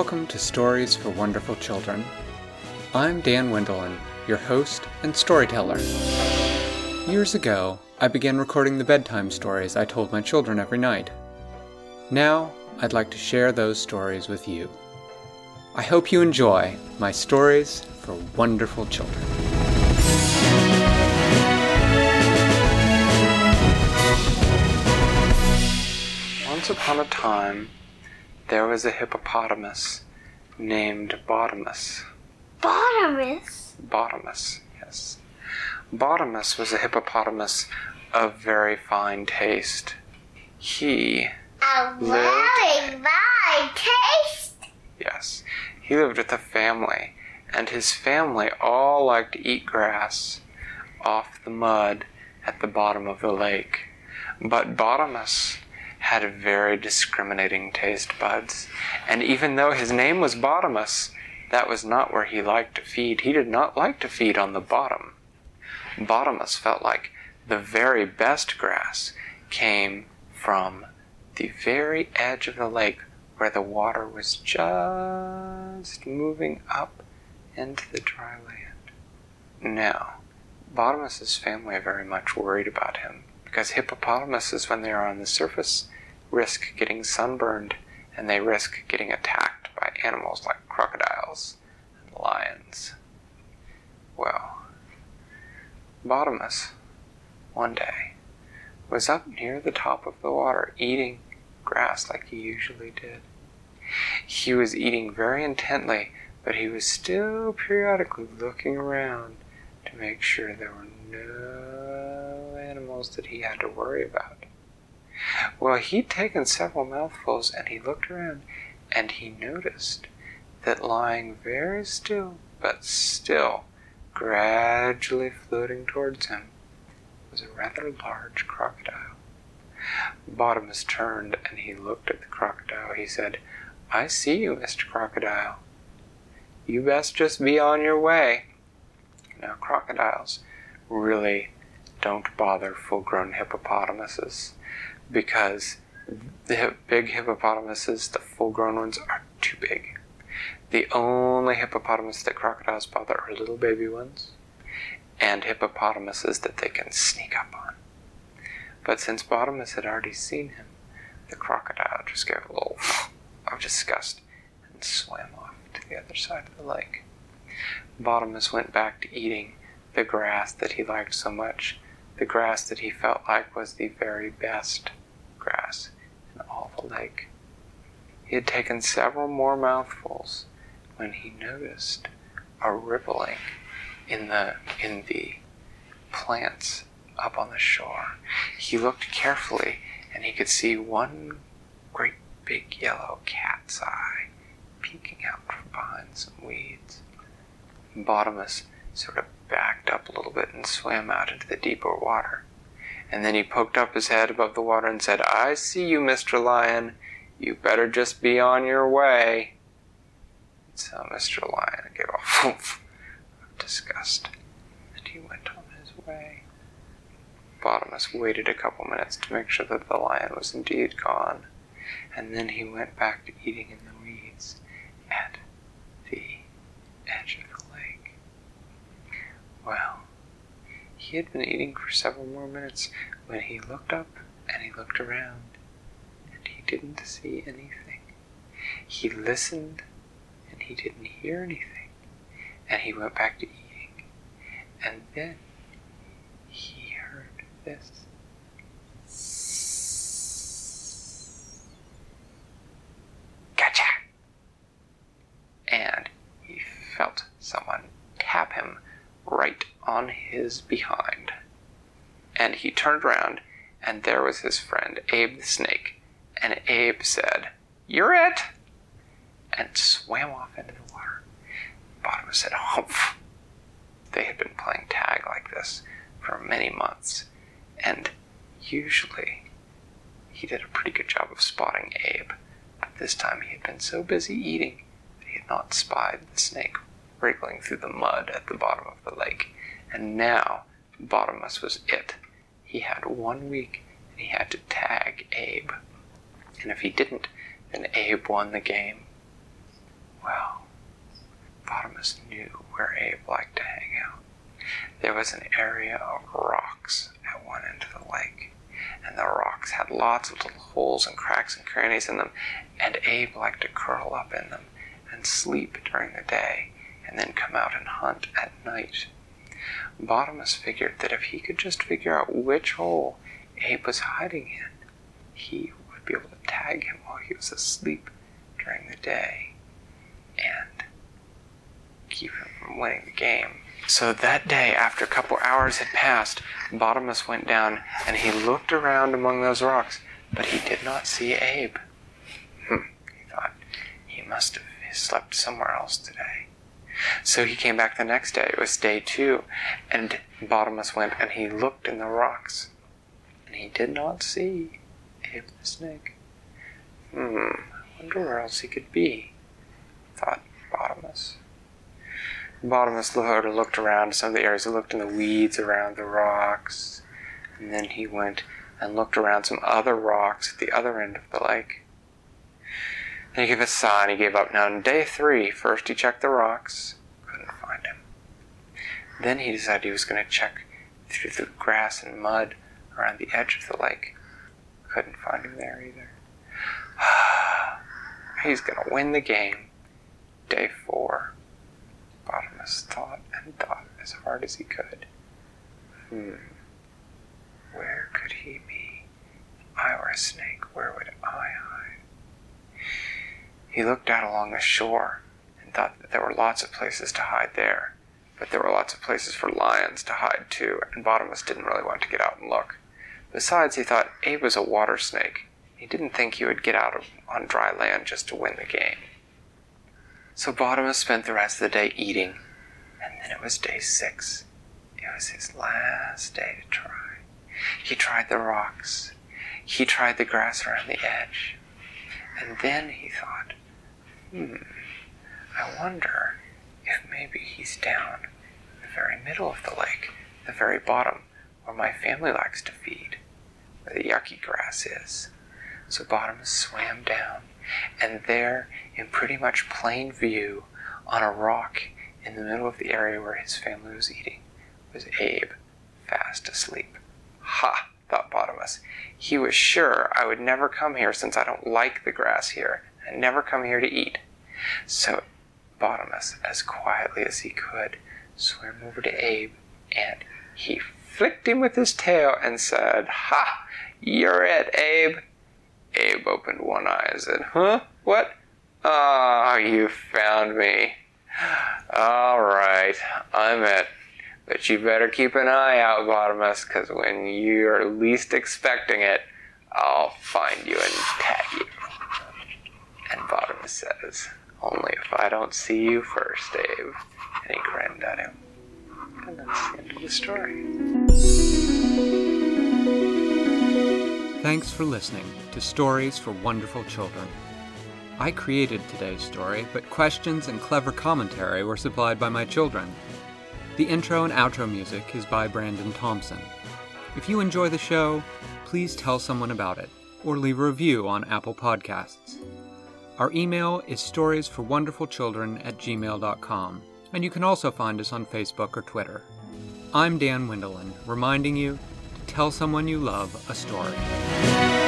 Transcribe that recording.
welcome to Stories for Wonderful Children. I'm Dan Wendelin, your host and storyteller. Years ago, I began recording the bedtime stories I told my children every night. Now, I'd like to share those stories with you. I hope you enjoy my stories for wonderful children. Once upon a time, there was a hippopotamus named Bottomus. Bottomus. Bottomus, yes. Bottomus was a hippopotamus of very fine taste. He, A very fine taste. yes, he lived with a family, and his family all liked to eat grass off the mud at the bottom of the lake. But Bottomus had very discriminating taste buds, and even though his name was Bottomus, that was not where he liked to feed. He did not like to feed on the bottom. Bottomus felt like the very best grass came from the very edge of the lake where the water was just moving up into the dry land. Now, Bottomus's family are very much worried about him because hippopotamuses, when they are on the surface, risk getting sunburned and they risk getting attacked by animals like crocodiles and lions. Well, Bottomus, one day, was up near the top of the water eating grass like he usually did. He was eating very intently, but he was still periodically looking around to make sure there were no animals that he had to worry about. Well, he'd taken several mouthfuls and he looked around and he noticed that lying very still, but still gradually floating towards him, was a rather large crocodile. Bottomus turned and he looked at the crocodile. He said, I see you, Mr. Crocodile. You best just be on your way. Now, crocodiles really don't bother full grown hippopotamuses because the big hippopotamuses, the full grown ones, are too big. The only hippopotamus that crocodiles bother are little baby ones and hippopotamuses that they can sneak up on. But since Bottomus had already seen him, the crocodile just gave a little of disgust and swam off to the other side of the lake. Bottomus went back to eating the grass that he liked so much, the grass that he felt like was the very best grass in all the lake. He had taken several more mouthfuls when he noticed a rippling in the in the plants up on the shore. He looked carefully and he could see one great big yellow cat's eye peeking out from behind some weeds. Bottomus sort of backed up a little bit and swam out into the deeper water. And then he poked up his head above the water and said, I see you, Mr. Lion. You better just be on your way. So Mr. Lion gave a woof of disgust, and he went on his way. Bottomus waited a couple minutes to make sure that the lion was indeed gone, and then he went back to eating in the weeds at the edge of the lake. Well, he had been eating for several more minutes when he looked up and he looked around, and he didn't see anything. He listened and he didn't hear anything, and he went back to eating, and then he heard this. And he felt someone tap him right on his behind. And he turned around, and there was his friend, Abe the Snake. And Abe said, You're it! And swam off into the water. Bottom said, Humph! They had been playing tag like this for many months, and usually he did a pretty good job of spotting Abe. But this time he had been so busy eating that he had not spied the snake wriggling through the mud at the bottom of the lake. And now Bottomus was it. He had one week and he had to tag Abe. And if he didn't, then Abe won the game. Bottomus knew where Abe liked to hang out. There was an area of rocks at one end of the lake, and the rocks had lots of little holes and cracks and crannies in them, and Abe liked to curl up in them and sleep during the day, and then come out and hunt at night. Bottomus figured that if he could just figure out which hole Abe was hiding in, he would be able to tag him while he was asleep during the day and keep him from winning the game. So that day, after a couple hours had passed, Bottomus went down and he looked around among those rocks, but he did not see Abe. Hmm, he thought, he must have slept somewhere else today. So he came back the next day. It was day two, and Bottomus went and he looked in the rocks, and he did not see Abe the snake. Hmm, I wonder where else he could be, thought Bottomus. Bottomus looked around some of the areas. He looked in the weeds around the rocks, and then he went and looked around some other rocks at the other end of the lake. Then he gave a sigh and he gave up. Now, on day three, first he checked the rocks, couldn't find him. Then he decided he was going to check through the grass and mud around the edge of the lake. Couldn't find him there either. He's going to win the game. Day four. Bottomus thought and thought as hard as he could. Hmm. Where could he be? If I were a snake, where would I hide? He looked out along the shore and thought that there were lots of places to hide there, but there were lots of places for lions to hide too, and Bottomus didn't really want to get out and look. Besides, he thought Abe was a water snake. He didn't think he would get out of, on dry land just to win the game. So Bottomus spent the rest of the day eating, and then it was day six. It was his last day to try. He tried the rocks. He tried the grass around the edge. And then he thought, hmm, I wonder if maybe he's down in the very middle of the lake, the very bottom, where my family likes to feed, where the yucky grass is. So Bottomus swam down, and there, in pretty much plain view, on a rock in the middle of the area where his family was eating, was Abe, fast asleep. Ha! thought Bottomus. He was sure I would never come here since I don't like the grass here, and never come here to eat. So Bottomus, as quietly as he could, swam over to Abe, and he flicked him with his tail and said, Ha! You're it, Abe! Abe opened one eye and said, Huh? What? Ah, oh, you found me. All right, I'm it. But you better keep an eye out, Bottomus, because when you're least expecting it, I'll find you and tag you. And Bottom says, Only if I don't see you first, Dave. And he grinned at him. And that's the end of the story. Thanks for listening to Stories for Wonderful Children. I created today's story, but questions and clever commentary were supplied by my children. The intro and outro music is by Brandon Thompson. If you enjoy the show, please tell someone about it or leave a review on Apple Podcasts. Our email is storiesforwonderfulchildren at gmail.com, and you can also find us on Facebook or Twitter. I'm Dan Wendelin, reminding you to tell someone you love a story.